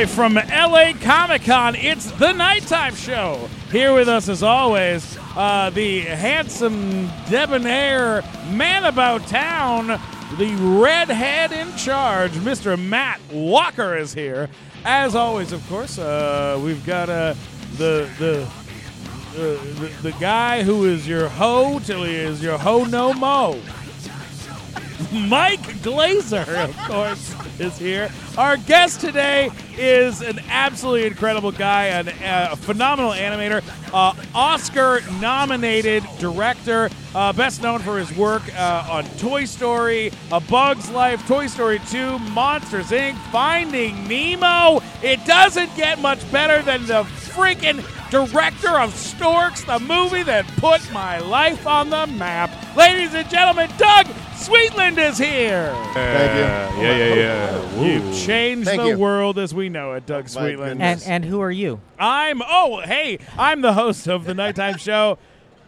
Live from LA Comic Con, it's the nighttime show. Here with us, as always, uh, the handsome, debonair man about town, the redhead in charge, Mr. Matt Walker, is here. As always, of course, uh, we've got uh, the the. The, the guy who is your hoe till he is your hoe no mo. Mike Glazer, of course, is here. Our guest today is an absolutely incredible guy, an, a phenomenal animator, uh, Oscar nominated director, uh, best known for his work uh, on Toy Story, A Bug's Life, Toy Story 2, Monsters Inc., Finding Nemo. It doesn't get much better than the freaking director of Storks, the movie that put my life on the map. Ladies and gentlemen, Doug Sweetland is here. Thank you. Yeah, yeah, yeah. You've changed Thank the you. world as we know it, Doug My Sweetland. goodness. And and who are you? I'm oh hey, I'm the host of the nighttime show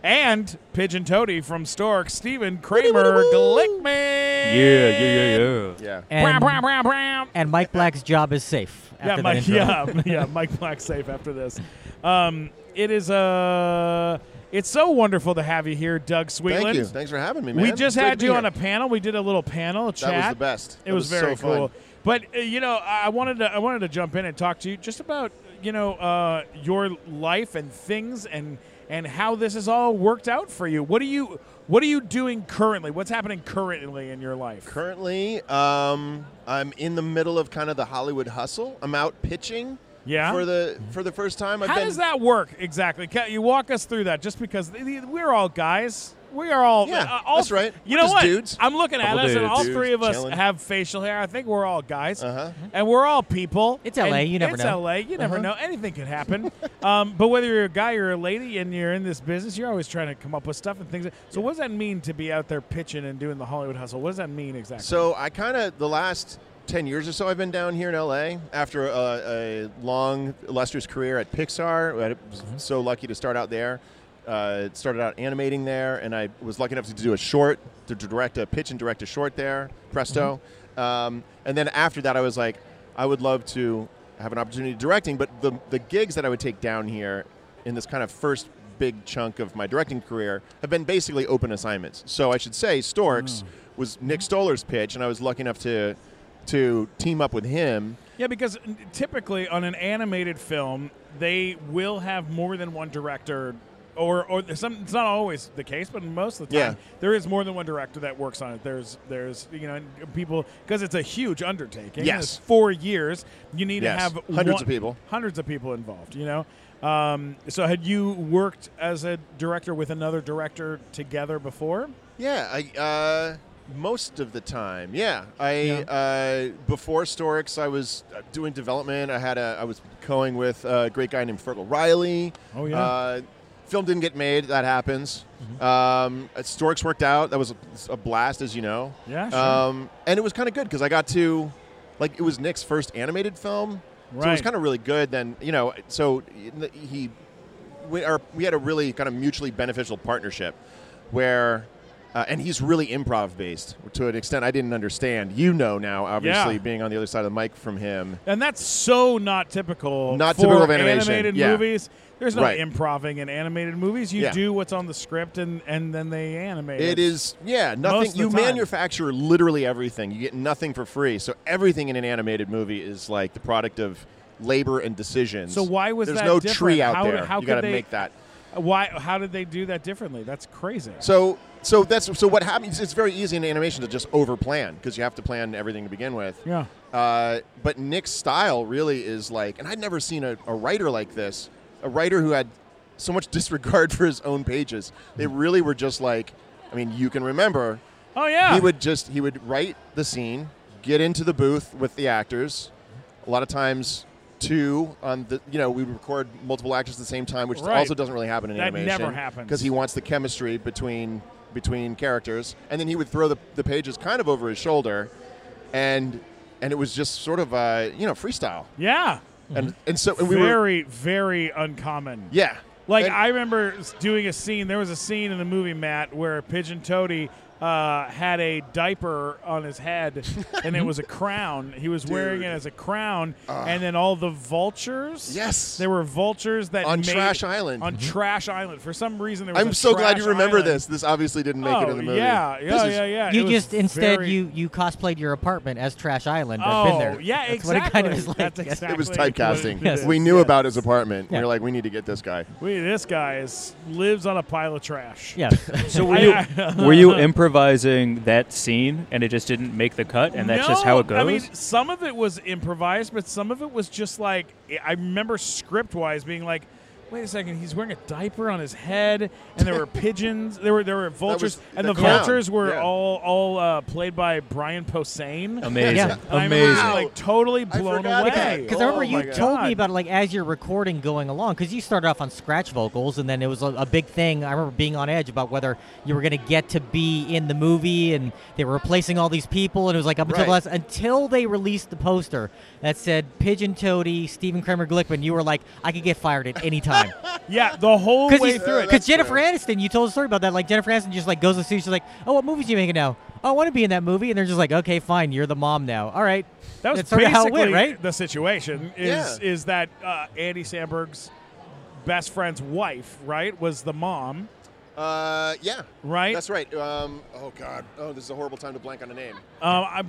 and Pigeon Toady from Stork, Stephen Kramer Glickman. Yeah, yeah, yeah, yeah. Yeah. And, Brow, brow, brow, brow. and Mike Black's job is safe. Yeah, after Mike, that intro. yeah, yeah, Mike Black safe after this. Um, it is uh, it's so wonderful to have you here, Doug Sweetland. Thank you. Thanks for having me, man. We just had you on a panel. We did a little panel, chat. That was the best. It That was, very so fun. cool. But uh, you know, I I wanted to I wanted to jump in and talk to you just about you know uh, your life and things and and how this has all worked out for you. What are you What are you doing currently? What's happening currently in your life? Currently, um, I'm in the middle of kind of the Hollywood hustle. I'm out pitching. Yeah? For the for the first time, I've How been. does that work exactly? Can you walk us through that? Just because th- th- we're all guys. We are all. Yeah, uh, all that's right. You We're know just what? dudes. I'm looking at Couple us, and all Dudes three of us chilling. have facial hair. I think we're all guys, Uh-huh. and we're all people. It's LA, you never it's know. LA. You never Uh-huh. know. Anything could happen. um, but whether you're a guy or a lady, and you're in this business, you're always trying to come up with stuff and things. So, what does that mean to be out there pitching and doing the Hollywood hustle? What does that mean exactly? So I kind of the last ten years or so I've been down here in LA after a, a long illustrious career at Pixar. I was Mm-hmm. so lucky to start out there. Uh, started out animating there, and I was lucky enough to do a short, to direct a pitch and direct a short there, Presto. Mm-hmm. Um, and then after that, I was like, I would love to have an opportunity directing, but the the gigs that I would take down here in this kind of first big chunk of my directing career have been basically open assignments. So I should say, Storks was Nick Stoller's pitch, and I was lucky enough to to team up with him. Yeah, because typically on an animated film, they will have more than one director, or or some. It's not always the case, but most of the time, Yeah. there is more than one director that works on it. There's there's you know people because it's a huge undertaking. Yes. four years. You need Yes. to have Hundreds one- of people. hundreds of people involved. You know. Um, so had you worked as a director with another director together before? Yeah, I uh, most of the time. Yeah, I Yeah. Uh, before Storks, I was uh, doing development. I had a I was going with a great guy named Fergal Reilly. Oh, yeah. Uh, film didn't get made. That happens. Um, uh, Storks worked out. That was a, a blast, as you know. Yeah, sure. Um, and it was kind of good because I got to, like, it was Nick's first animated film. right. So it was kind of really good. Then you know, so he, we are we had a really kind of mutually beneficial partnership, where, uh, and he's really improv based to an extent I didn't understand. You know now, obviously, Yeah. being on the other side of the mic from him. And that's so not typical. Not for typical of animation, Animated yeah. movies. There's no Right. improving in animated movies. You Yeah. do what's on the script, and and then they animate It is, yeah, nothing. You manufacture literally everything. You get nothing for free. So everything in an animated movie is like the product of labor and decisions. So why was There's that no different? tree out How- there. how you got could to they- make that. Why? How did they do that differently? That's crazy. So so that's so what happens. It's very easy in animation to just over plan because you have to plan everything to begin with. yeah. Uh, but Nick's style really is like, and I'd never seen a, a writer like this, a writer who had so much disregard for his own pages. They really were just like, I mean, you can remember Oh yeah. he would just he would write the scene, get into the booth with the actors. A lot of times, two on the you know we record multiple actors at the same time, which Right. also doesn't really happen in That animation. never happens. because he wants the chemistry between between characters, and then he would throw the, the pages kind of over his shoulder, and and it was just sort of uh, you know freestyle, yeah. and and so and we were very very uncommon. yeah Like And- I remember doing a scene. There was a scene in the movie Matt where Pigeon Toady uh, had a diaper on his head, and it was a crown. He was wearing it as a crown, and then all the vultures. Yes. there were vultures that On made- Trash Island. On Trash Island, for some reason there was. I'm a so glad you remember Island. this. This obviously didn't make oh, it in the movie. Yeah, yeah, is- yeah, yeah. You was just instead very- you you cosplayed your apartment as Trash Island. Oh, I've been there. yeah, That's exactly. What it kind of is like. That's exactly It was what it typecasting. Yes. We knew Yes. about his apartment. We Yeah. were like, we need to get this guy. Wait, this guy is lives on a pile of trash. Yes. So were you were you improvising that scene and it just didn't make the cut and that's just how it goes? I mean, some of it was improvised, but some of it was just like I remember script wise being like, "Wait a second, he's wearing a diaper on his head, and there were pigeons, there were there were vultures, was and the the, crown, vultures were yeah. all all uh, played by Brian Posehn. Amazing. Yeah. And I remember Amazing. like totally I blown forgot away. that. Because I remember Oh you told God. me about it like as you're recording going along. Because you started off on scratch vocals, and then it was a, a big thing. I remember being on edge about whether you were going to get to be in the movie, and they were replacing all these people, and it was like up until Right. the last until they released the poster that said Pigeon Toady, Stephen Kramer Glickman. You were like, I could get fired at any time. Yeah, the whole way Because through it. that's Jennifer true. Aniston, you told a story about that. Like Jennifer Aniston just like goes to see, she's like, "Oh, what movies are you making now? Oh, I want to be in that movie." And they're just like, "Okay, fine, you're the mom now. All right." That was That's sort how it went, right? the situation. Is Yeah. is that uh, Andy Samberg's best friend's wife, right, was the mom, Uh, yeah. right? That's right. Um, oh, God. Oh, this is a horrible time to blank on a name. Um, I'm,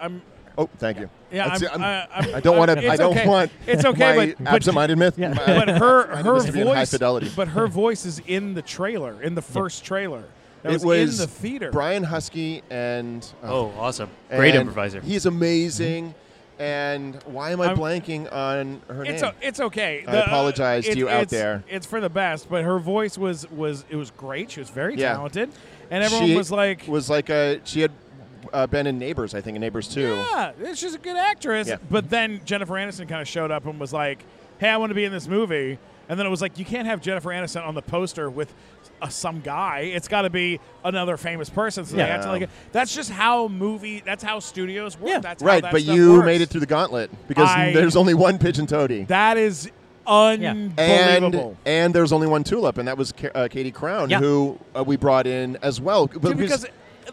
I'm, Oh, thank you. yeah, I'm. I'm- I, I'm, I don't want to. it's I don't okay. want. It's okay, my but but, absent-minded myth. Yeah. my- but her her myth to be in high voice, fidelity. but her voice is in the trailer, in the first trailer. That it was, was in the theater. Brian Huskey and oh, awesome. Great and improviser. He's amazing. And why am I I'm- blanking on her It's name? o- it's okay. I The- uh, apologize to you out there. It's for the best, but her voice was was it was great. She was very Yeah. talented, and everyone she was like, was like a she had uh, been in Neighbors, I think, in Neighbors too. Yeah, she's a good actress. Yeah. But then Jennifer Aniston kind of showed up and was like, "Hey, I want to be in this movie." And then it was like, you can't have Jennifer Aniston on the poster with uh, some guy. It's got to be another famous person. So they Yeah. had to like. That's just how movie. That's how studios work. Yeah. That's how Right, that but you works. made it through the gauntlet because I- there's only one pigeon toady. That is And unbelievable. and there's only one tulip, and that was Ka- uh, Katie Crown, Yeah. who uh, we brought in as well. But Dude, because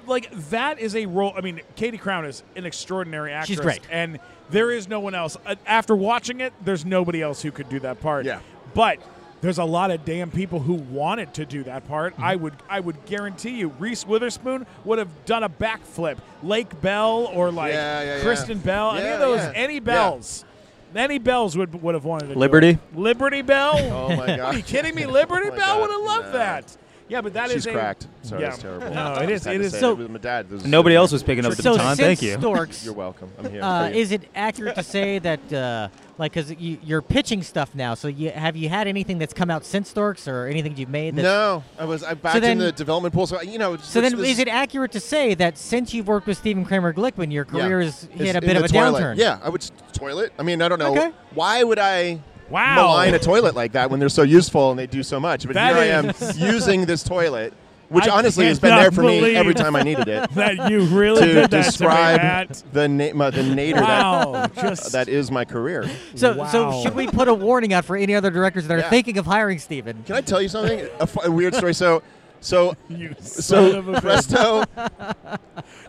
like that is a role. I mean, Katie Crown is an extraordinary actress. She's great. and there is no one else. Uh, After watching it, there's nobody else who could do that part. Yeah. but there's a lot of damn people who wanted to do that part. Mm-hmm. I would, I would guarantee you, Reese Witherspoon would have done a backflip. Lake Bell or like Yeah, yeah, yeah. Kristen Bell. any of those, yeah. any Yeah. bells. Any bells would would have wanted to do Liberty? it. Liberty Bell. oh my god, Are you kidding me? Liberty Oh Bell God, would have loved no. that. Yeah, but that is she's a, cracked. Sorry, yeah. that's terrible. No, it is- Just had it to is- say So- it my dad. This is- Nobody else was picking up the so baton. since Thank you. Storks, You're welcome. I'm here. uh, is it accurate to say that, uh, like, because you, you're pitching stuff now? So you have you had anything that's come out since Storks, or anything you've made? That's, no, I was I backed then- in the development pool. So you know, So then, is it accurate to say that since you've worked with Stephen Kramer Glickman, your yeah. career has It's hit a bit of a toilet. downturn? Yeah, I would toilet. I mean, I don't know Okay. why would I Wow. malign a toilet like that when they're so useful and they do so much. But That here I am using this toilet, which I honestly has been cannot there for me believe every time I needed it. that you really to did that describe to me, Matt. the na- uh, the nadir Wow, that just that is my career. So, Wow. so should we put a warning out for any other directors that are Yeah. thinking of hiring Stephen? Can I tell you something? a, fu- a weird story. So, so, you so of a bitch. Presto.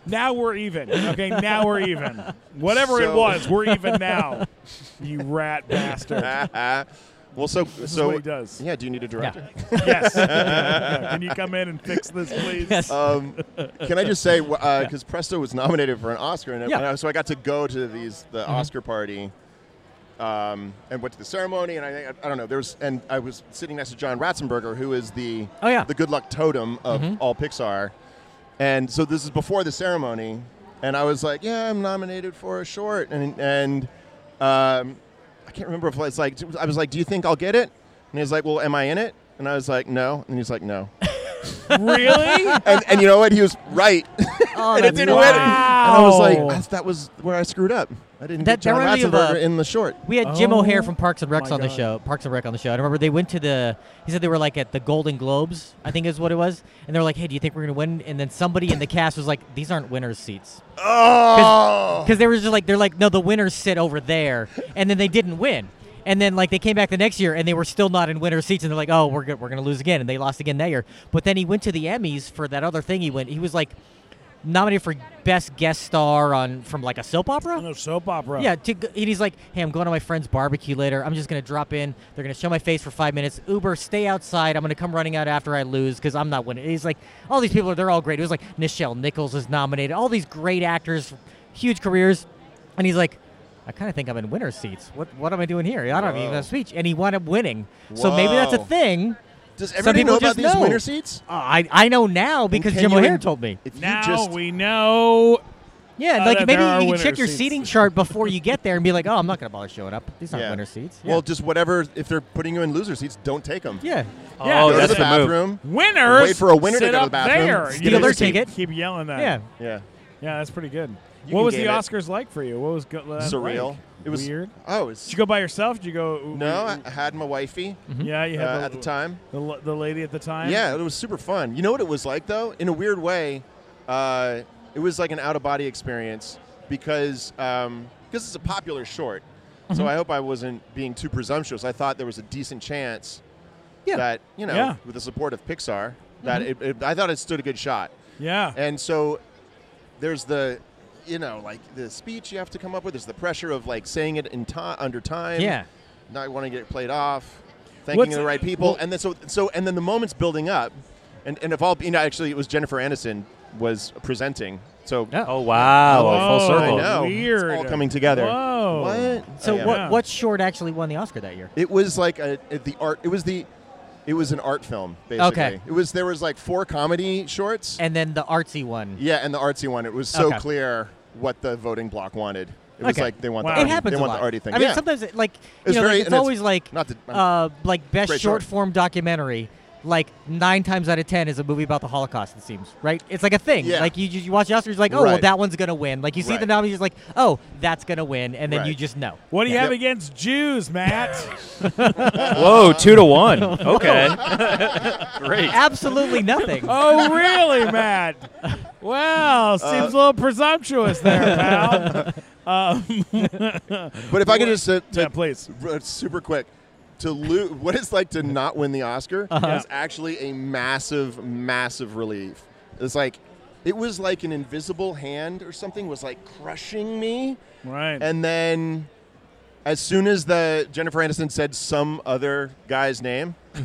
Now we're even. Okay, now we're even. Whatever it was, we're even now. You rat bastard. well, so This is so what he does. yeah. Do you need a director? Yes. Yeah, Can you come in and fix this, please? Yes. Um, can I just say um, and went to the ceremony, and I, I don't know there was, and I was sitting next to John Ratzenberger, who is the Oh, yeah. the good luck totem of Mm-hmm. all Pixar, and so this is before the ceremony, and I was like, yeah, I'm nominated for a short, and and um, I can't remember if it's like I was like, do you think I'll get it? And he's like, well, am I in it? And I was like, no, and he's like, no. Really? and, and you know what? He was right. Oh, and it didn't wild. win. And I was like, that was where I screwed up. I didn't That- get John that of, Ratzenberger uh, in the short. We had Jim Oh, O'Heir from Parks and Rec on the God. show. Parks and Rec on the show. And I remember they went to the. He said they were like at the Golden Globes, I think is what it was. And they were like, "Hey, do you think we're gonna win?" And then somebody in the cast was like, "These aren't winners' seats," Oh, because they were just like, "They're like, no, the winners sit over there," and then they didn't win. And then like they came back the next year and they were still not in winner seats and they're like, oh, we're go- we're gonna lose again and they lost again that year. But then he went to the Emmys for that other thing. He went. He was like nominated for best guest star on from like a soap opera. No soap opera. Yeah, to, and he's like, "Hey, I'm going to my friend's barbecue later. I'm just gonna drop in. They're gonna show my face for five minutes. Uber, stay outside. I'm gonna come running out after I lose because I'm not winning." He's like, "All these people, are they're all great." It was like Nichelle Nichols is nominated. All these great actors, huge careers, and he's like, "I kind of think I'm in winner's seats. What what am I doing here? I don't have even have a speech." And he wound up winning. So maybe that's a thing. Does Some everybody people know about just these know. winter seats? Uh, I I know now because Jim O'Heir told me. If you Now just we know. Yeah, Uh, like maybe you can check your seats. seating chart before you get there and be like, "Oh, I'm not gonna bother showing up. These aren't Yeah. winner seats." well, just whatever. If they're putting you in loser seats, don't take them. yeah. Yeah, oh, Go to that's the the move. bathroom. Winners. Wait for a winner to go to the bathroom, There. steal their ticket. Keep yelling that. Yeah. Yeah. Yeah, that's pretty good. You what was the game it. Oscars like for you? What was go- that Surreal. like? It was weird. Oh, it's Did you go by yourself? Did you go? no. I I had my wifey Yeah, you uh, had the, at the time. The, the lady at the time. Yeah, it was super fun. You know what it was like though? In a weird way, uh, it was like an out of body experience because um, because it's a popular short. Mm-hmm. So I hope I wasn't being too presumptuous. I thought there was a decent chance Yeah. that you know, Yeah. with the support of Pixar, that it, it, I thought it stood a good shot. Yeah. And so there's the you know like the speech you have to come up with. There's the pressure of like saying it in time under time. Yeah. not wanting to get played off, thanking What's- the right people, well- and then so so and then the moments building up, and and if all you know, actually it was Jennifer Aniston was presenting, so Yeah. Oh wow, a full Whoa. circle. I know Weird. it's all coming together. Whoa. What? So Oh, yeah. what what short actually won the Oscar that year? It was like a, a- the art. It was the. It was an art film, basically. Okay. It was there was like four comedy shorts. And then the artsy one. yeah, and the artsy one. It was so Okay. clear what the voting block wanted. It was Okay. like they want Wow. the It arty, happens they a want lot. the arty thing. I mean, yeah. sometimes it, like you It's know, very- like, it's and it's always like not to- uh, like best Great short short. form documentary. Like nine times out of ten is a movie about the Holocaust. It seems right. It's like a thing. Yeah. Like you, you watch the Oscars, you're like, oh well, that one's gonna win. Like you see the Right. nominees, you're like, oh, that's gonna win, and then Right. you just know. What do you Yeah. have against Jews, Matt? Whoa, two to one. Okay, great. Absolutely nothing. oh, really, Matt? Well, seems Uh, a little presumptuous there, pal. um, but if I could just uh, to, yeah, please. super quick to lose what it's like to not win the oscar Uh-huh. is actually a massive massive relief it's like it was like an invisible hand or something was like crushing me Right. and then as soon as the jennifer aniston said some other guy's name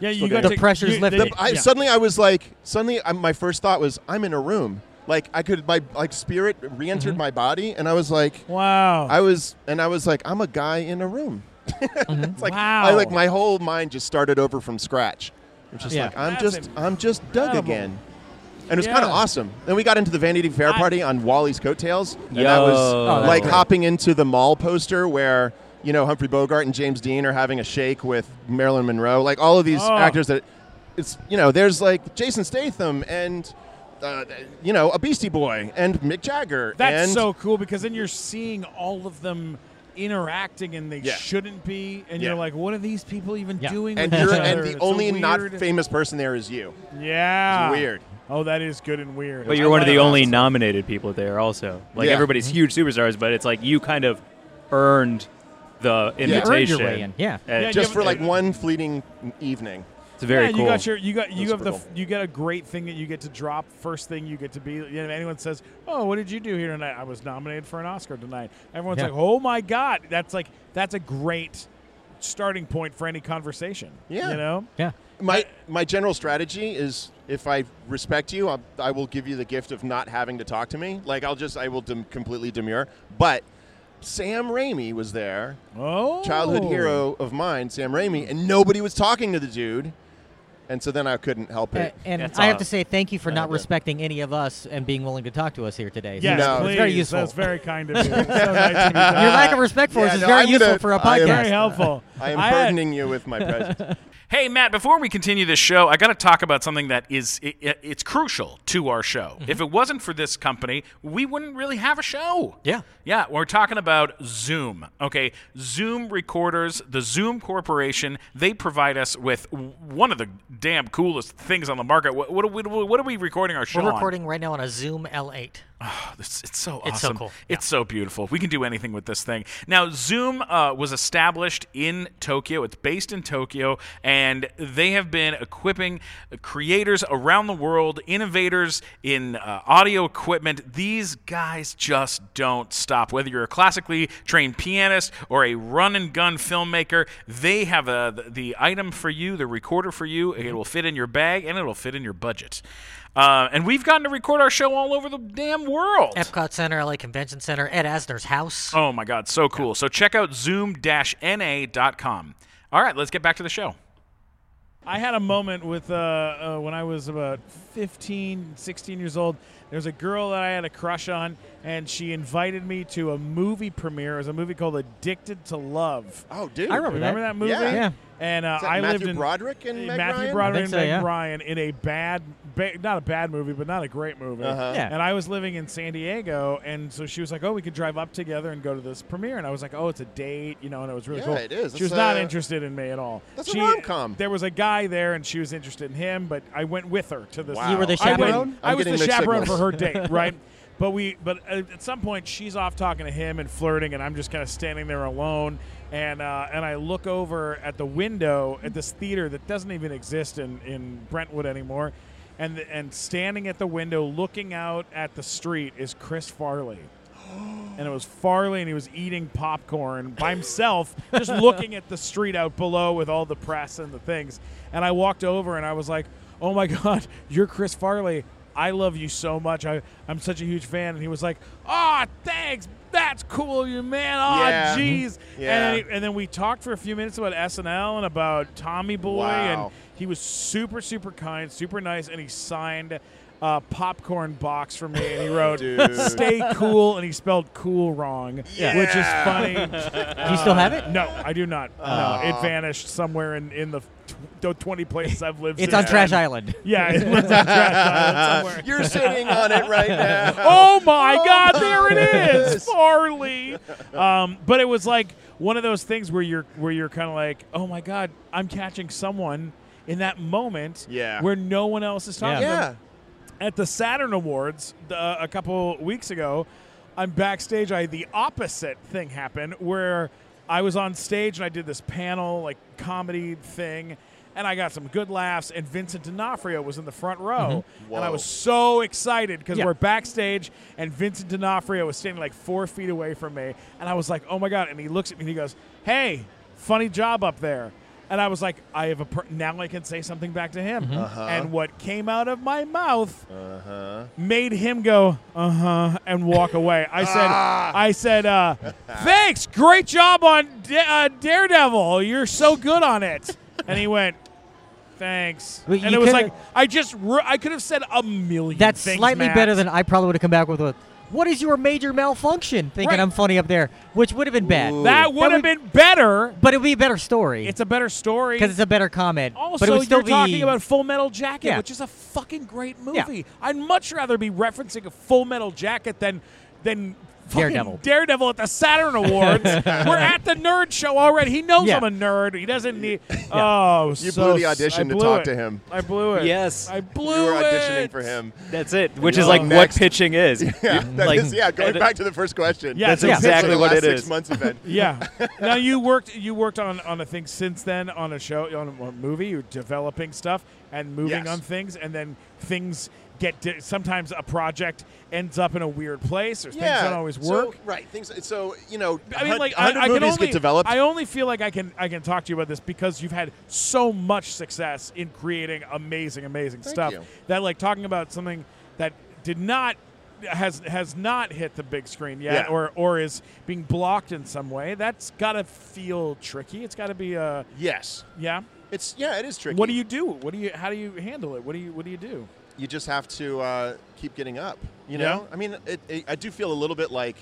yeah, you got The to, pressure's you, lifted. they- I, yeah. suddenly i was like suddenly I, my first thought was i'm in a room like i could my like spirit re-entered Mm-hmm. my body and i was like Wow. I was, and I was like, I'm a guy in a room. It's like Wow. I like my whole mind just started over from scratch. It's just Yeah. like I'm That's just I'm just Doug again. And it was kind of awesome. Then we got into the Vanity Fair I- party on Wally's coattails, and that Yo. was Oh, like great. hopping into the mall poster where you know Humphrey Bogart and James Dean are having a shake with Marilyn Monroe. Like all of these Oh. actors that it's you know there's like Jason Statham and. Uh, you know, a Beastie Boy and Mick Jagger. That's and so cool because then you're seeing all of them interacting and they Yeah. shouldn't be, and Yeah. you're like, what are these people even Yeah. doing? and with you're each and the It's so only not famous person there is you. Yeah. It's weird. Oh, that is good and weird. But you're I one of the only that. nominated people there, also. Like Yeah. everybody's mm-hmm. huge superstars, but it's like you kind of earned the You You invitation. earned your way in. Yeah. Yeah, Just for like one fleeting evening. It's very yeah, cool. you got your you got you That's have the super f- you get a great thing that you get to drop first thing you get to be. You know, if anyone says, "Oh, what did you do here tonight?" I was nominated for an Oscar tonight. Everyone's Yeah. like, "Oh my god!" That's like that's a great starting point for any conversation. Yeah. you know. Yeah. My my general strategy is if I respect you, I'll, I will give you the gift of not having to talk to me. Like I'll just I will dem- completely demur. But Sam Raimi was there, Oh, childhood hero of mine, Sam Raimi, and nobody was talking to the dude. And so then I couldn't help A- it. and That's I have to say thank you for Yeah, not but- respecting any of us and being willing to talk to us here today. Yes, No. please. It's very useful. That's very kind of you. It's so nice to meet Your you. lack of respect for Yeah, us is no, very I'm useful gonna- for a I am- podcast. Very helpful. I am I burdening you with my presence. Hey, Matt, before we continue this show, I got to talk about something that is it, it- it's crucial to our show. Mm-hmm. If it wasn't for this company, we wouldn't really have a show. Yeah. Yeah, we're talking about Zoom. Okay, Zoom recorders, the Zoom Corporation, they provide us with one of the damn coolest things on the market. What, what, are, we, what are we recording our show We're on? recording right now on a Zoom L8. It's, it's so It's so awesome. cool. It's so beautiful. We can do anything with this thing. Now, Zoom uh, was established in Tokyo. It's based in Tokyo, and they have been equipping creators around the world, innovators in uh, audio equipment. These guys just don't stop. Whether you're a classically trained pianist or a run and gun filmmaker, they have a, the, the item for you, the recorder for you. It will fit in your bag and it will fit in your budget. Uh, and we've gotten to record our show all over the damn world. Epcot Center, LA Convention Center, Ed Asner's house. Oh my God, so cool. So check out zoom-na.com. All right, let's get back to the show. I had a moment with uh, uh, when I was about 15, 16 years old. There's a girl that I had a crush on, and she invited me to a movie premiere. It was a movie called Addicted to Love. Oh, dude. I remember Remember that movie? Yeah. Yeah. And uh, Is that I Matthew lived in Broderick and Meg Matthew Ryan? Broderick and so, Meg yeah. Ryan in a bad, ba- not a bad movie, but not a great movie. Uh-huh. Yeah. And I was living in San Diego, and so she was like, "Oh, we could drive up together and go to this premiere." And I was like, "Oh, it's a date," you know, and it was really Yeah, cool. it is. She was It's, not interested in me at all. that's a rom-com. There was a guy there, and she was interested in him, but I went with her to this. Wow. You were the I went- chaperone? I, was the getting mixed chaperone signals. For her date, right? But we, but uh, at some point, she's off talking to him and flirting, and I'm just kind of standing there alone. And uh, and I look over at the window at this theater that doesn't even exist in, in Brentwood anymore, and and standing at the window looking out at the street is Chris Farley. And it was Farley, and he was eating popcorn by himself, just looking at the street out below with all the press and the things. And I walked over, and I was like, "Oh my God, you're Chris Farley! I love you so much. I, I'm such a huge fan." And he was like, "Ah, thanks. That's cool, you man. Oh, Yeah. jeez." Yeah. And, then he- and then we talked for a few minutes about SNL and about Tommy Boy, Wow. and he was super, super kind, super nice, and he signed a popcorn box for me, and he wrote "Stay cool," and he spelled "cool" wrong, which is funny. Do you still have it? No, I do not. no, it vanished somewhere in in the the twenty places I've lived. It's since on Trash. Island. Yeah, it lives on Trash Island somewhere. You're sitting on it right now. Oh my God! There it is, Farley. Um, but it was like one of those things where you're where you're kind of like, oh my God, I'm catching someone in that moment. Yeah. Where no one else is talking. to them. Yeah. At the Saturn Awards uh, a couple weeks ago, I'm backstage. I had the opposite thing happen where I was on stage and I did this panel like comedy thing. And I got some good laughs, and Vincent D'Onofrio was in the front row, and I was so excited because Yeah. we're backstage, and Vincent D'Onofrio was standing like four feet away from me, and I was like, "Oh my god!" And he looks at me and he goes, "Hey, funny job up there." And I was like, "I have a per- now I can say something back to him." And what came out of my mouth made him go, "Uh huh," and walk away. I said, "I said, uh, thanks, great job on Da- uh, Daredevil. You're so good on it." And he went. Thanks, Well, and it was like I just re- I could have said a million. That's things, slightly Matt. better than I probably would have come back with. with what is your major malfunction? Thinking Right. I'm funny up there, which would have been bad. that would have been better. But it would be a better story It's a better story because it's a better comment. Also, but it would still you're talking about Full Metal Jacket, Yeah. which is a fucking great Yeah. movie. I'd much rather be referencing a Full Metal Jacket than than fucking Daredevil. Daredevil at the Saturn Awards. We're at the nerd show already. He knows Yeah. I'm a nerd. He doesn't need. Oh, You so blew the s- audition I to blew talk it. to him. I blew it. Yes. I blew You were it. auditioning for him. That's it. Which is like next. what pitching is. Yeah, that like, is- yeah. Going and- back to the first question. Yeah, That's so exactly what last it six is. months event. Yeah. now you worked you worked on on a thing since then on a show on a movie. You're developing stuff and moving Yes. on things, and then things get di- sometimes a project ends up in a weird place or things yeah, don't always so- work. right. Things. So you know, I mean, hun- like I, 100 I can movies only get developed. I only feel like I can I can talk to you about this because you've had so much success in creating amazing, amazing Thank stuff. you. That like talking about something that did not has has not hit the big screen yet, Yeah. or or is being blocked in some way. That's got to feel tricky. It's got to be a yes. yeah. It's yeah. It is tricky. What do you do? What do you? How do you handle it? What do you? What do you do? You just have to uh, keep getting up. You Yeah. know, I mean, it, it, I do feel a little bit like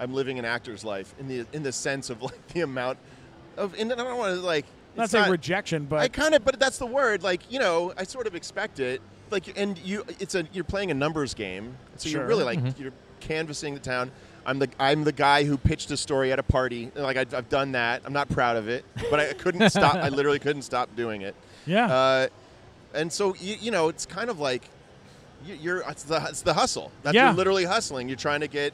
I'm living an actor's life in the in the sense of like the amount of, and I don't want to like not say rejection, but I kind of, but that's the word. Like you know, I sort of expect it. Like, and you, it's a you're playing a numbers game, so Sure. you're really like Mm-hmm. you're canvassing the town. I'm the I'm the guy who pitched a story at a party. Like I, I've done that. I'm not proud of it, but I couldn't stop. I literally couldn't stop doing it. yeah. Uh, and so you, you know, it's kind of like you, you're it's the it's the hustle. That's Yeah. you're literally hustling. You're trying to get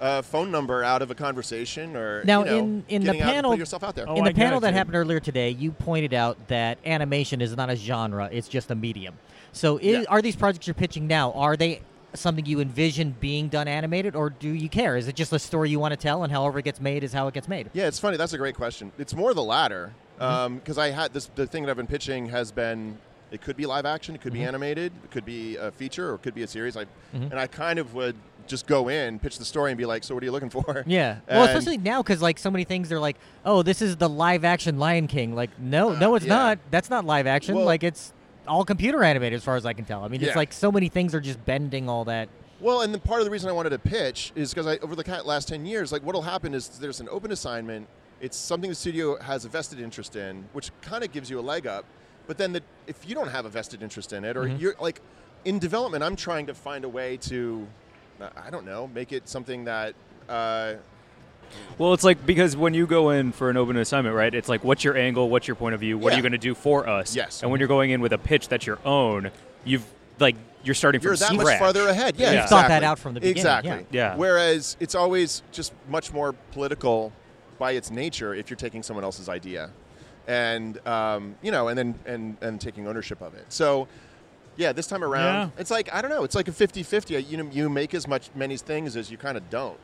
a phone number out of a conversation, or Now, you know, in- in the getting out and panel- put yourself out there. Oh, in the get panel that happened earlier today, you pointed out that animation is not a genre; it's just a medium. So, is, Yeah. are these projects you're pitching now? Are they something you envision being done animated, or do you care? Is it just a story you want to tell, and however it gets made is how it gets made? Yeah, it's funny. That's a great question. It's more the latter Mm-hmm. because I had this. The thing that I've been pitching has been. It could be live action. It could Mm-hmm. be animated. It could be a feature, or it could be a series. I and I kind of would just go in, pitch the story, and be like, "So, what are you looking for?" Yeah. Well, especially now because like so many things they're like, oh, this is the live action Lion King. Like, no, no, it's Uh, yeah. not. That's not live action. Well- like, it's all computer animated as far as I can tell. I mean, it's like so many things are just bending all that. Well, and then part of the reason I wanted to pitch is because I, over the last 10 years, like what'll happen is there's an open assignment. It's something the studio has a vested interest in, which kind of gives you a leg up. But then the, if you don't have a vested interest in it, or Mm-hmm. you're like in development, I'm trying to find a way to, I don't know, make it something that, uh, Well, it's like because when you go in for an open assignment, right? It's like, what's your angle? What's your point of view? What are you going to do for us? Yes. And when you're going in with a pitch that's your own, you've like you're starting from you're from that scratch. much farther ahead. Yeah, You've exactly. thought that out from the beginning, Exactly. yeah. Yeah. Whereas it's always just much more political by its nature if you're taking someone else's idea, and um, you know, and then and and taking ownership of it. So. Yeah, this time around, Yeah. it's like I don't know. It's like a 50-50. You know, you make as much many things as you kind of don't.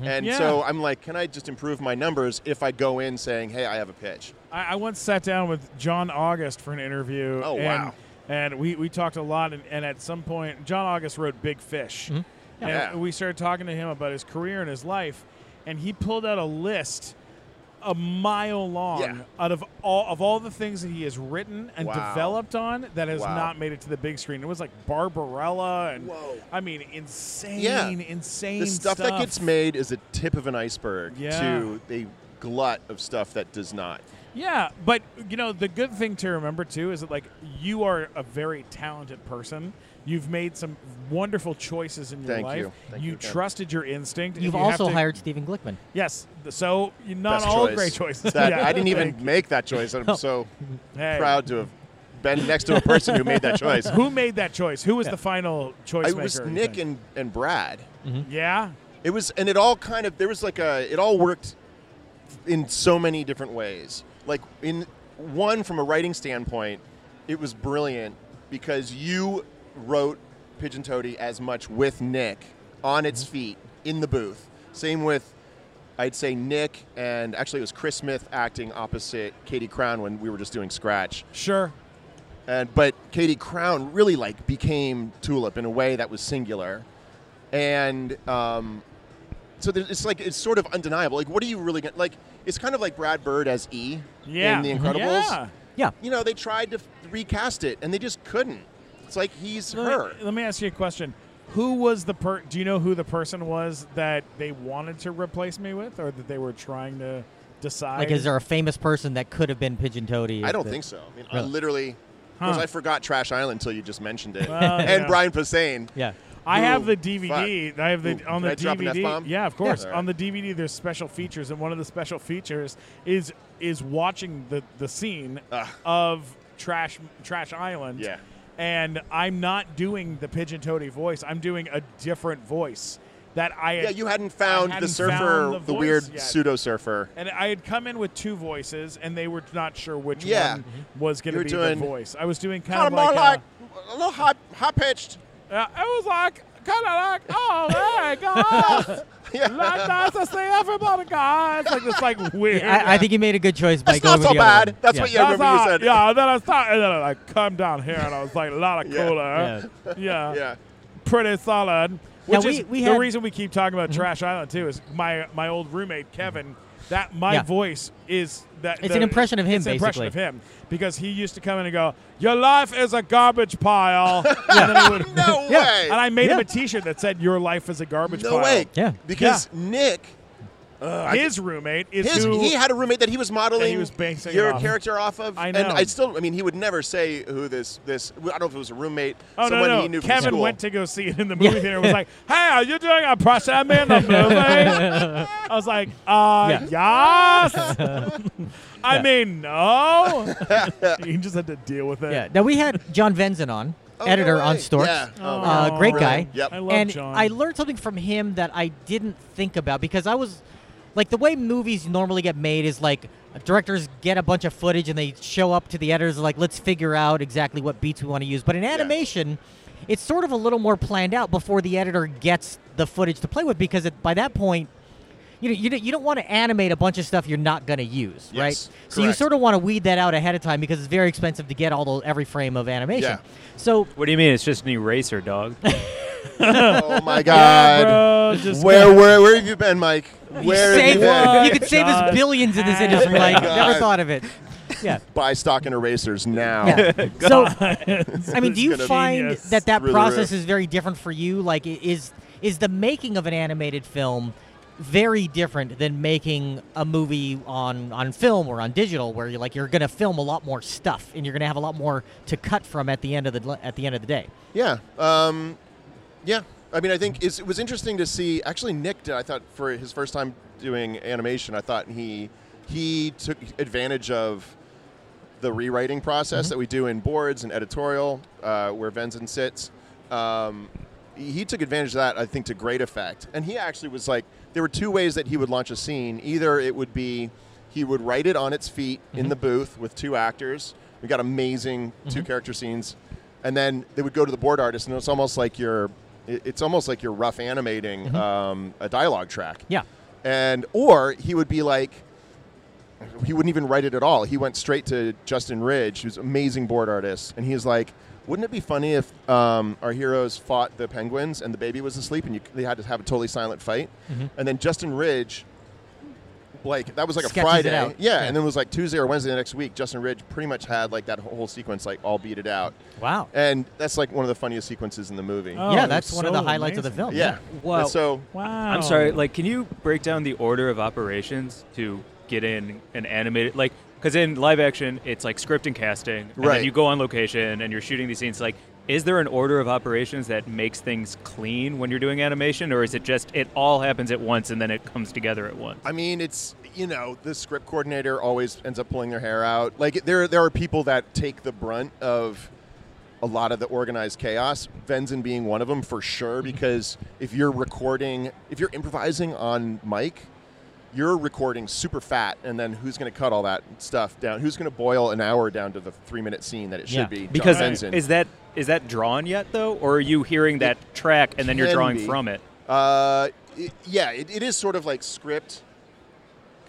And Yeah. so I'm like, can I just improve my numbers if I go in saying, "Hey, I have a pitch"? I, I once sat down with John August for an interview. Oh, and, wow. And we, we talked a lot, and, and at some point, John August wrote Big Fish. And Yeah. we started talking to him about his career and his life, and he pulled out a list a mile long Yeah. out of all of all the things that he has written and Wow. developed on that has Wow. not made it to the big screen. It was like Barbarella and Whoa. I mean insane, Yeah. insane The stuff, that gets made is a tip of an iceberg Yeah. to a glut of stuff that does not. Yeah, but you know the good thing to remember too is that like you are a very talented person. You've made some wonderful choices in your Thank life. you. Thank you, Ken. trusted your instinct. You've you also to- hired Stephen Glickman. Yes, so not Best all choice. great choices. That, Yeah, I didn't even make that choice. I'm so Hey. proud to have been next to a person who made that choice. Who made that choice? Who was the final choice It was Nick and, and Brad. Mm-hmm. yeah. It was, and it all kind of there was like a it all worked in so many different ways. Like in one from a writing standpoint, it was brilliant because you wrote Pigeon Toady as much with Nick on its feet in the booth. Same with I'd say Nick and actually it was Chris Smith acting opposite Katie Crown when we were just doing Scratch. Sure. And but Katie Crown really like became Tulip in a way that was singular, and um, so it's like it's sort of undeniable. Like, what are you really gonna like? It's kind of like Brad Bird as E Yeah. in The Incredibles. Yeah. Yeah. You know, they tried to recast it and they just couldn't. It's like he's Let her. me, let me ask you a question. Who was the per? Do you know who the person was that they wanted to replace me with, or that they were trying to decide? Like, is there a famous person that could have been Pigeon Toady? I don't the- think so. I mean, I literally. Because Huh. I forgot Trash Island until you just mentioned it, Well, and yeah. Brian Posehn. Yeah. I Who- have the DVD. fuck. I have the Ooh, on can the I drop an DVD. Yeah, of course. Yeah. On the DVD, there's special features, and one of the special features is is watching the the scene Ugh. of Trash Trash Island. Yeah. And I'm not doing the Pigeon Toady voice. I'm doing a different voice that I had, Yeah, you hadn't found the hadn't surfer, found the, the weird yet. pseudo surfer. And I had come in with two voices, and they were not sure which Yeah. one was going to be doing the voice. I was doing kind, Kind of of more like, like a little high, high pitched. a, uh, it was like kind of like, oh my god, Yeah. like nice to see everybody, guys. Like this, like weird. I, I think you made a good choice by That's going not so the other bad. one. That's yeah. what you- I remember That's you said. Yeah, and then I started, and then I like come down here, and I was like a lot of Yeah. cooler. Yeah. Yeah. pretty solid. Now, Which we- is we the had- Mm-hmm. reason we keep talking about Trash Island too. Is my my old roommate Kevin. That my Yeah. voice is that. It's the- an impression of him, It's an impression basically. of him because he used to come in and go, "Your life is a garbage pile." and would, No Yeah. way. And I made him a T-shirt that said, "Your life is a garbage No pile." way. Yeah. Because Nick, I- his roommate is His, who he had a roommate that he was modeling he was basing your off. character off of. I And know. I still, I mean, he would never say who this this. I don't know if it was a roommate, Oh someone no, no! he knew Kevin school. went to go see it in the movie theater. and Was like, "Hey, are you doing a Prussian in the movie?" I was like, "Uh, yes." I mean, no. he just had to deal with it. Yeah. Now we had John Venzon on, Oh, editor no on way. Storks. Yeah. Oh, Uh, Oh, great guy. Yep. I love and John. I learned something from him that I didn't think about because I was like the way movies normally get made is like directors get a bunch of footage and they show up to the editors like let's figure out exactly what beats we want to use. But in animation, it's sort of a little more planned out before the editor gets the footage to play with because it, by that point. You, know, you, don't- you don't want to animate a bunch of stuff you're not going to use, Yes, right? So you sort of want to weed that out ahead of time because it's very expensive to get all the every frame of animation. Yeah. So What do you mean? It's just an eraser, dog. Oh my Yeah, God. bro, Where, where, where have you been, Mike? Where have save, you you could save us billions in this industry, Mike. Never thought of it. Yeah. Buy stock and erasers now. yeah. so, I mean, do you find genius. that that Through process is very different for you? Like, is is the making of an animated film very different than making a movie on on film or on digital, where you're like you're going to film a lot more stuff and you're going to have a lot more to cut from at the end of the at the end of the day. Yeah. Um, yeah. I mean, I think it was interesting to see. Actually, Nick did. I thought for his first time doing animation, I thought he he took advantage of the rewriting process that we do in boards and editorial, uh, where Venzon sits. Um, he took advantage of that, I think, to great effect. And he actually was like, there were two ways that he would launch a scene. Either it would be he would write it on its feet in the booth with two actors. We got amazing two character scenes, and then they would go to the board artist, and it's almost like you're, it's almost like you're rough animating um, a dialogue track. Yeah. And or he would be like, he wouldn't even write it at all. He went straight to Justin Ridge, who's an amazing board artist, and he's like, "Wouldn't it be funny if um, our heroes fought the penguins and the baby was asleep, and you, they had to have a totally silent fight?" And then Justin Ridge, like that was like a Sketches it Friday, yeah, Yeah. and then it was like Tuesday or Wednesday the next week. Justin Ridge pretty much had like that whole sequence like all beated out, Wow. and that's like one of the funniest sequences in the movie. Oh, yeah, it that's was one of the so highlights of the amazing. film. yeah, Wow. So Wow. I'm sorry. Like, can you break down the order of operations to get in an animated like? Because in live action, it's like script and casting, and Right. then you go on location and you're shooting these scenes. Like, is there an order of operations that makes things clean when you're doing animation, or is it just it all happens at once and then it comes together at once? I mean, it's you know the script coordinator always ends up pulling their hair out. Like there, there are people that take the brunt of a lot of the organized chaos. Venzon being one of them for sure, mm-hmm. because if you're recording, if you're improvising on mic, you're recording super fat, and then who's going to cut all that stuff down? Who's going to boil an hour down to the three minute scene that it should Yeah. be? John Because Venzon. is that is that drawn yet though, or are you hearing that track and then you're drawing be. from it? Uh, it, yeah, it, it is sort of like script.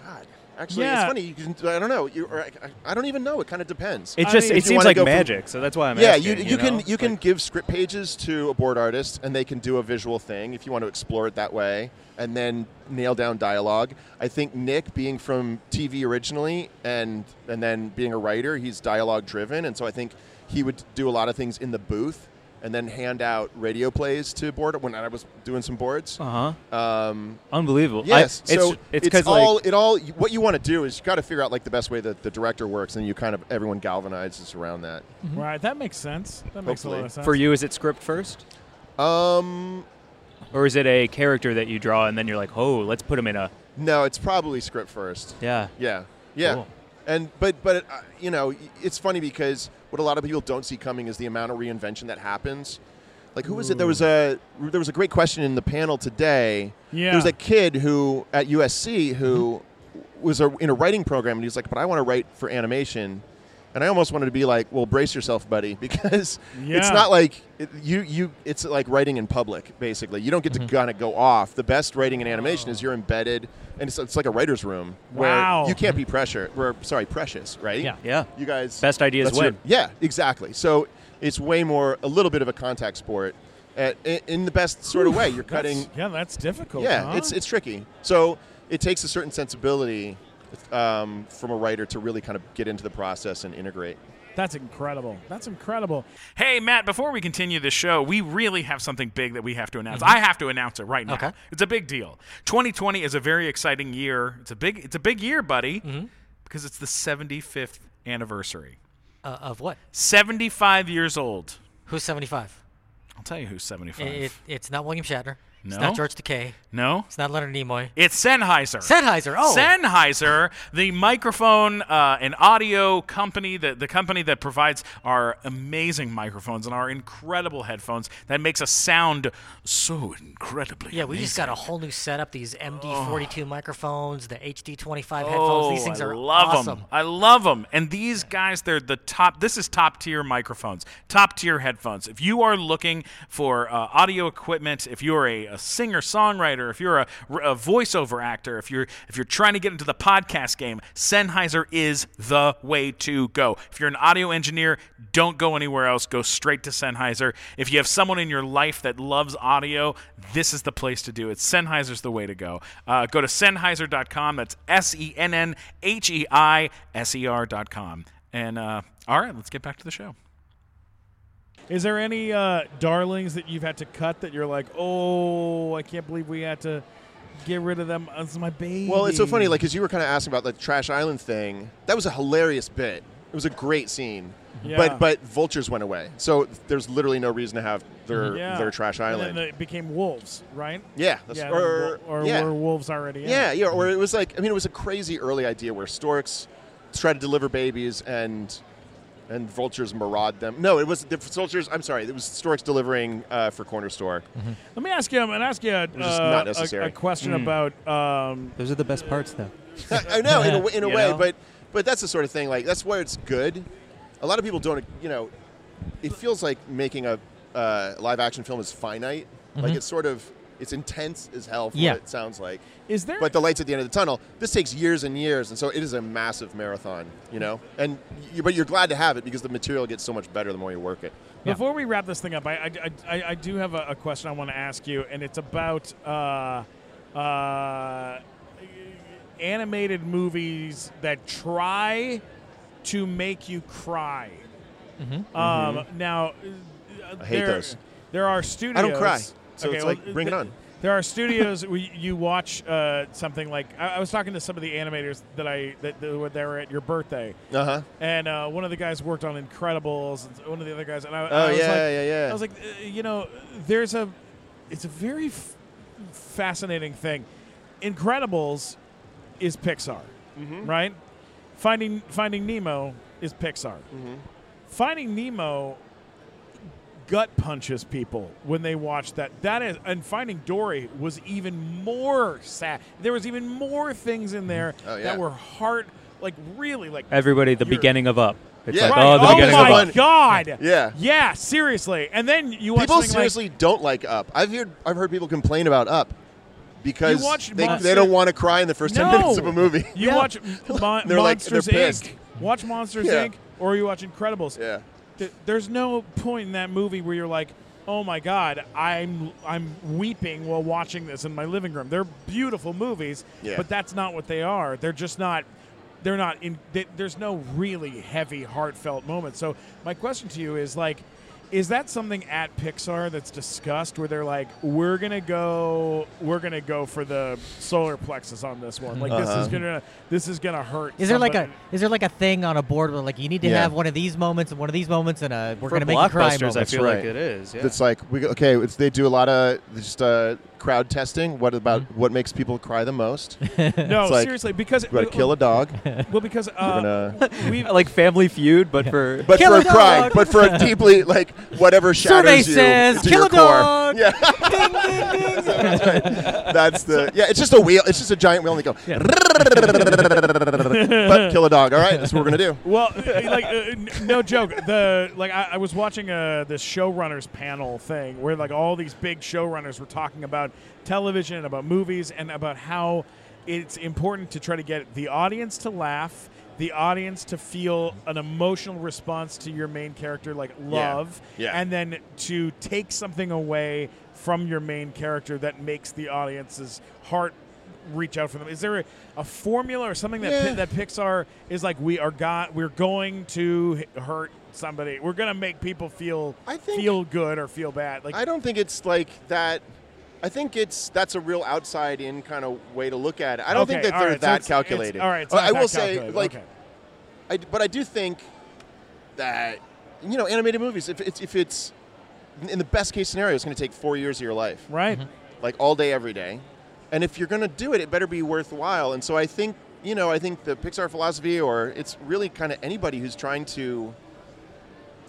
God, actually, Yeah. it's funny. You can, I don't know. You, or I, I don't even know. It kind of depends. It's I just mean, it seems like go from- magic, so that's why I'm yeah, asking. you, you, can know? you can Like- give script pages to a board artist, and they can do a visual thing if you want to explore it that way, and then nail down dialogue. I think Nick, being from TV originally, and and then being a writer, he's dialogue driven, and so I think he would do a lot of things in the booth, and then hand out radio plays to board when I was doing some boards. Uh huh. Um, Unbelievable. Yes. I, it's, so it's it's, because all like it all what you want to do is you got to figure out like the best way that the director works, and you kind of everyone galvanizes around that. Right, that makes sense. That makes a lot of sense. for you, is it script first, Um, or is it a character that you draw and then you're like, oh, let's put him in a no, it's probably script first. yeah. Yeah, yeah. Cool. And but but uh, you know it's funny because what a lot of people don't see coming is the amount of reinvention that happens. Like who was it? There was a there was a great question in the panel today. Yeah. There was a kid who at USC who mm-hmm. was a, in a writing program and he's like, but I want to write for animation. And I almost wanted to be like, well, brace yourself, buddy, because it's not like it, you you. It's like writing in public, basically. You don't get to mm-hmm. kind of go off. The best writing in animation is you're embedded, and it's, it's like a writer's room where Wow. you can't be pressure. We're sorry, precious, right? Yeah. Yeah. You guys. Best ideas that's your- win. yeah, exactly. So it's way more a little bit of a contact sport, at, in, in the best sort of way. You're cutting. That's- yeah, that's difficult. Yeah, huh? it's it's tricky. So it takes a certain sensibility um, from a writer to really kind of get into the process and integrate. That's incredible. That's incredible. Hey, Matt, before we continue the show, we really have something big that we have to announce. I have to announce it right now. Okay. It's a big deal. 2020 is a very exciting year. It's a big it's a big year, buddy, because it's the 75th anniversary. Uh, of what? 75 years old. Who's 75? I'll tell you who's 75. It, it's not William Shatner. It's No? not George Takei. no? It's not Leonard Nimoy. It's Sennheiser. Sennheiser. Oh. Sennheiser, the microphone uh, and audio company, the, the company that provides our amazing microphones and our incredible headphones that makes us sound so incredibly yeah, we just got a whole new setup. These MD42 microphones, the HD25 headphones. Oh, These things I are love awesome. them. I love them. And these guys, they're the top. This is top tier microphones, top tier headphones. If you are looking for uh, audio equipment, if you're a, a singer songwriter, if you're a, a voiceover actor, if you're if you're trying to get into the podcast game, Sennheiser is the way to go. If you're an audio engineer, don't go anywhere else. Go straight to Sennheiser. If you have someone in your life that loves audio, this is the place to do it. Sennheiser's the way to go. Uh, go to Sennheiser.com. That's S E N N H E I S E R.com. And uh, all right, let's get back to the show. Is there any uh, darlings that you've had to cut that you're like, oh, I can't believe we had to get rid of them as my baby? Well, it's so funny, like, because you were kind of asking about the Trash Island thing. That was a hilarious bit. It was a great scene. Yeah. But but vultures went away, so there's literally no reason to have their yeah. their Trash And Island. then it became wolves, right? yeah, that's, Yeah, or or yeah. were wolves already? in? Yeah, yeah, or it was like I mean, it was a crazy early idea where storks try to deliver babies and and vultures maraud them. No, it was the vultures. I'm sorry, it was storks delivering uh, for corner store. Let me ask you. I'm ask you uh, a- a, question Hmm. about. Um, Those are the best parts, though. I know in a, w- in a way, know? but but that's the sort of thing. Like that's where it's good. A lot of people don't. You know, it feels like making a uh, live action film is finite. Like it's sort of it's intense as hell for Yeah. what it sounds like. is there? But the lights at the end of the tunnel. This takes years and years, and so it is a massive marathon. You know, and you, but you're glad to have it because the material gets so much better the more you work it. Before we wrap this thing up, I, I, I, I do have a, a question I want to ask you, and it's about uh, uh, animated movies that try to make you cry. Um, now, uh, Mm-hmm. I hate there, those. There are studios. I don't cry, so Okay, it's well, like, bring it on. There are studios where you watch uh, something like I, I was talking to some of the animators that I that, that were there at your birthday, Uh huh. and uh, one of the guys worked on Incredibles, and one of the other guys, and I, Oh I was yeah, like, yeah, yeah. I was like, uh, you know, there's a, it's a very f- fascinating thing. Incredibles is Pixar, Mm-hmm. right? Finding Finding Nemo is Pixar. Mm-hmm. Finding Nemo gut punches people when they watch that. That is, and Finding Dory was even more sad. There was even more things in there mm. Oh, yeah. that were heart, like really, like Everybody, the beginning of Up. It's Yeah. like, Right. oh, the oh beginning my of Up. god! Yeah. yeah, seriously. And then you watch People something seriously don't like Up. I've heard I've heard people complain about Up because they, Monster- they don't want to cry in the first like, ten minutes of a movie. You Yeah. watch Mon- They're like- Monsters Inc. Watch Monsters Yeah. Inc. Or you watch Incredibles. Yeah. Th- There's no point in that movie where you're like, "Oh my God, I'm I'm weeping while watching this in my living room." They're beautiful movies, Yeah. but that's not what they are. They're just not. They're not in. They, there's no really heavy, heartfelt moments. So my question to you is like. Is that something at Pixar that's discussed where they're like, we're gonna go, we're gonna go for the solar plexus on this one? Like this is Uh-huh. gonna, this is gonna hurt. Is there like a is there like a thing on a board where like you need to Yeah. have one of these moments and one of these moments and uh we're For gonna make you cry blockbusters. I feel That's like it is. Yeah. It's like we okay. It's, they do a lot of just uh, crowd testing. What about what makes people cry the most? No, It's like, seriously, because You got to kill a dog. Well, because uh, gonna- we like Family Feud, but for But Kill for a a cry, but for a deeply like whatever Survey shatters you says, into kill your a core. dog. Yeah, ding, ding, ding. that's the yeah. It's just a wheel. It's just a giant wheel, and they go. but kill a dog. All right, that's what we're gonna do. well, uh, like uh, n- no joke. The like I, I was watching uh, this showrunners panel thing where like all these big showrunners were talking about television, and about movies, and about how it's important to try to get the audience to laugh. The audience to feel an emotional response to your main character, like love, Yeah. and then to take something away from your main character that makes the audience's heart reach out for them? Is there a, a formula or something that Yeah. Pi- that Pixar is like? We are got. We're going to hurt somebody. We're going to make people feel I think- feel good or feel bad. Like I don't think it's like that. I think it's that's a real outside in kind of way to look at it. I don't think that they're right, that it's- it's- calculated. all right, it's Uh, not I that will say, like, okay. I, but I do think that you know, animated movies. If it's if it's in the best case scenario, it's going to take four years of your life, right. like all day, every day. And if you're going to do it, it better be worthwhile. And so I think you know, I think the Pixar philosophy, or it's really kind of anybody who's trying to.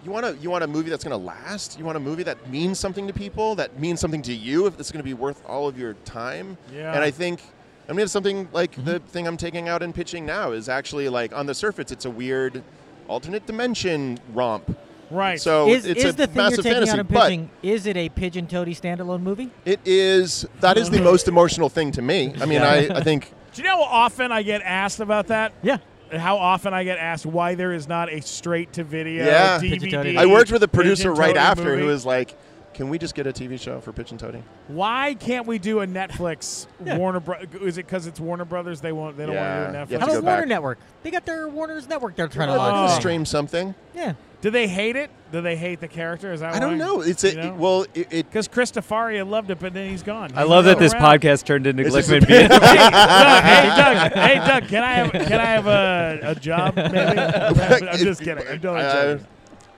You want to you want a movie that's going to last. You want a movie that means something to people, that means something to you. If it's going to be worth all of your time. Yeah. And I think. I mean, it's something like mm-hmm. the thing I'm taking out and pitching now is actually like on the surface, it's a weird alternate dimension romp. Right. So is it's is a the thing massive you're taking fantasy, out and but pitching? Is it a Pigeon Toady standalone movie? it is that is the most emotional thing to me. I mean, I, I think Do you know how often I get asked about that? Yeah. How often I get asked why there is not a straight to video Yeah. DVD. I worked with a producer right after movie. who was like, "Can we just get a TV show for Pigeon Toady?" Why can't we do a Netflix Warner? Bro- is it because it's Warner Brothers? They won't. They don't Yeah. want to do a Netflix. How about Warner back. Network? They got their Warner's Network they're trying to launch. Oh. stream something. Yeah. Do they hate it? Do they hate the character? Is that I don't why? know. It's a You know? well, it, it Because Chris deFaria loved it, but then he's gone. I He's love that this around. podcast turned into It's just Glickman being. hey, Doug, hey Doug, hey Doug, can I have can I have a, a job? Maybe I'm just kidding. I'm totally Uh, joking.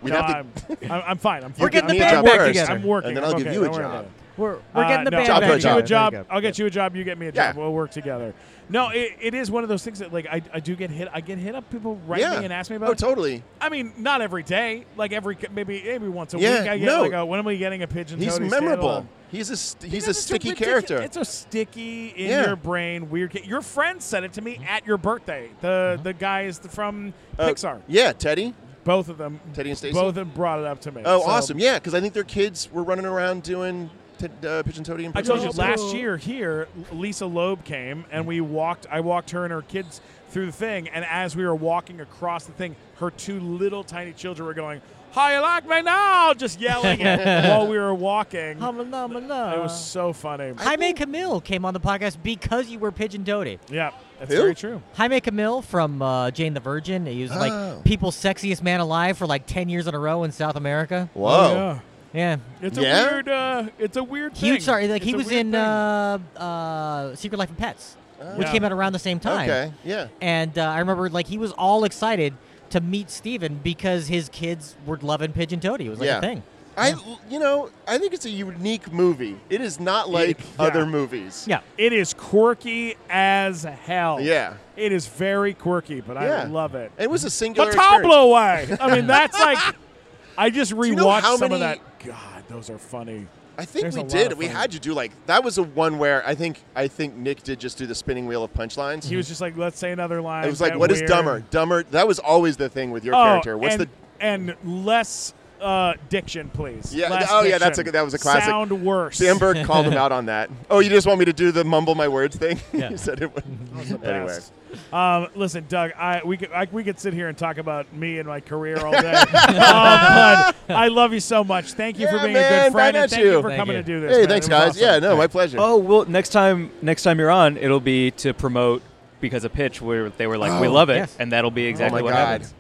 we'd No, have to. I'm, I'm, I'm fine. I'm You fine. getting the me a band job back first, together. I'm working, and then I'll okay, give you a don't worry job. it. We're, we're Uh, getting the no, band Job back for I'll get you a job. You. I'll get you a job. You get me a job. Yeah. We'll work together. No, it, it is one of those things that like I, I do get hit. I get hit up. People write yeah. me and ask me about. Oh, it. totally. I mean, not every day. Like every maybe maybe once a Yeah, week. I get no. like, a, when am we getting a pigeon? He's memorable. He's a st- he's a it's sticky ridiculous- character. It's a sticky in Yeah. your brain weird. ca- Your friend said it to me at your birthday. The the guys from Uh, Pixar, Yeah, Teddy. both of them, Teddy and Stacy? both of them brought it up to me. Oh, So- awesome. Yeah, because I think their kids were running around doing t- uh, Pigeon Toady I told you last year here, Lisa Loeb came and we walked. I walked her and her kids through the thing, and as we were walking across the thing, her two little tiny children were going, "How you like me now?" Just yelling it while we were walking. Humma-lumma-la. It was so funny. Jaime Camil came on the podcast because you were Pigeon Toady. Yeah, that's Who? very true. Jaime Camil from uh, Jane the Virgin. He was Oh. like people's sexiest man alive for like 10 years in a row in South America. Whoa. Oh, yeah. Yeah. It's a Yeah? weird. Uh, it's a weird thing. Huge. Sorry, like It's he a was weird in thing. uh, uh, Secret Life of Pets, which Yeah. came out around the same time. Okay. Yeah. And uh, I remember like he was all excited to meet Steven because his kids were loving Pigeon Toady. It was like Yeah. a thing. I, you know, I think it's a unique movie. It is not like yeah. other movies. Yeah. It is quirky as hell. Yeah. It is very quirky, but I love it. It was a singular The experience. Tableau way. I mean, that's like. I just rewatched you know how some of that. God, those are funny. I think There's we did. We had you do like that was a one where I think I think Nick did just do the spinning wheel of punchlines. He was just like, let's say another line. it was like, what is weird. dumber? Dumber. That was always the thing with your Oh, character. What's and, the and less uh, diction, please. Yeah, Less oh, yeah, that's a- that was a classic. Sound worse. Sam Berg called him out on that. Oh, you just want me to do the mumble my words thing? Yeah. he said it would. the anyway. Um, listen, Doug, I we could I, we could sit here and talk about me and my career all day. um, but I love you so much. Thank you for Yeah, being a good friend, and thank you, you. for Thank coming you. to do this. hey, man. thanks, guys. awesome. Yeah, no, my pleasure. Oh well, next time next time you're on, it'll be to promote because of pitch where they were like, "We Oh, love it," yes. and that'll be oh exactly my what God. happens.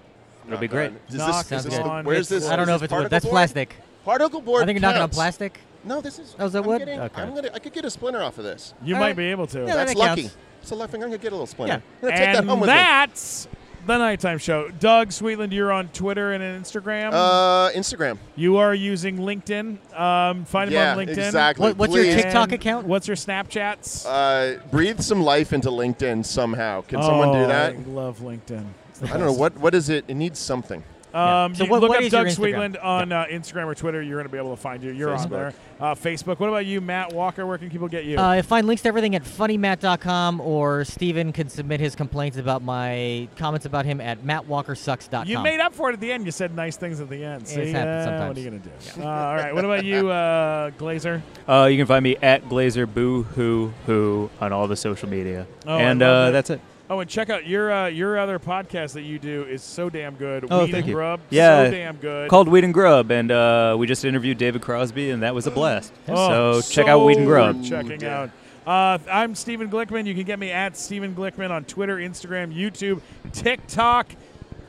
It'll be great. Is Knock this, is this it the, on. where's It's- this? I don't know if it's wood. particle That's board? plastic. Particle board. I think you're knocking on counts. plastic. No, this is. Oh, is that I'm wood? Getting, Okay. I'm gonna. I could get a splinter off of this. You All might right. be able to. Yeah, That's that lucky. counts. It's a left finger. I'm gonna get a little splinter. Yeah. I'm gonna take that and home with me. that's the nighttime show. Doug Sweetland, you're on Twitter and Instagram. Uh, Instagram. you are using LinkedIn. Um, find him on LinkedIn. exactly. What- what's your Please. TikTok account? What's your Snapchats? Uh, breathe some life into LinkedIn somehow. Can someone Oh, do that? I love LinkedIn. It's the I don't know what. What is it? It needs something. Um, So you what- look what up is Doug Instagram? Sweetland on uh, Instagram or Twitter. You're going to be able to find you. You're on Facebook. there. Uh, Facebook. What about you, Matt Walker? Where can people get you? Uh, find links to everything at funnymatt.com or Steven can submit his complaints about my comments about him at mattwalkersucks.com. you made up for it at the end. You said nice things at the end. It's See, happened uh, what are you going to do? Uh, all right. What about you, uh, Glazer? Uh, you can find me at Glazer Boo Hoo Hoo on all the social media, Oh, and love uh, it. that's it. Oh, and check out your uh, your other podcast that you do is so damn good. Oh, Weed thank and you. Grub. Yeah. So damn good. Called Weed and Grub, and uh, we just interviewed David Crosby, and that was a blast. Oh, so check out Weed and Grub. worth Checking out. Uh, I'm Stephen Glickman. You can get me at Stephen Glickman on Twitter, Instagram, YouTube, TikTok.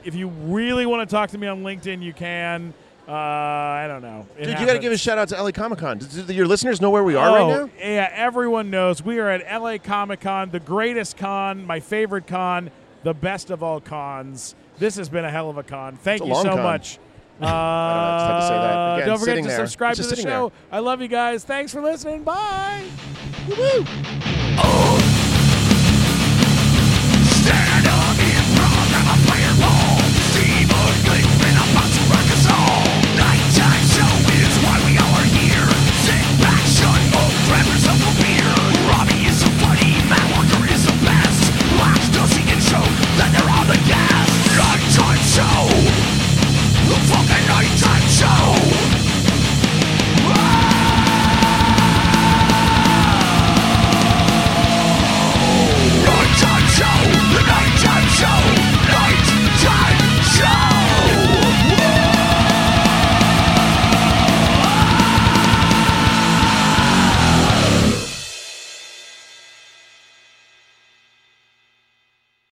If you really want to talk to me on LinkedIn, you can. Uh, I don't know. It Dude, you got to give a shout out to LA Comic Con. Your listeners know where we are oh, right now? Yeah, everyone knows we are at LA Comic Con, the greatest con, my favorite con, the best of all cons. This has been a hell of a con. Thank It's you so con. much. Uh, I to say that. Again, don't forget to there. subscribe to the show. I love you guys. Thanks for listening. Bye. Woo-woo.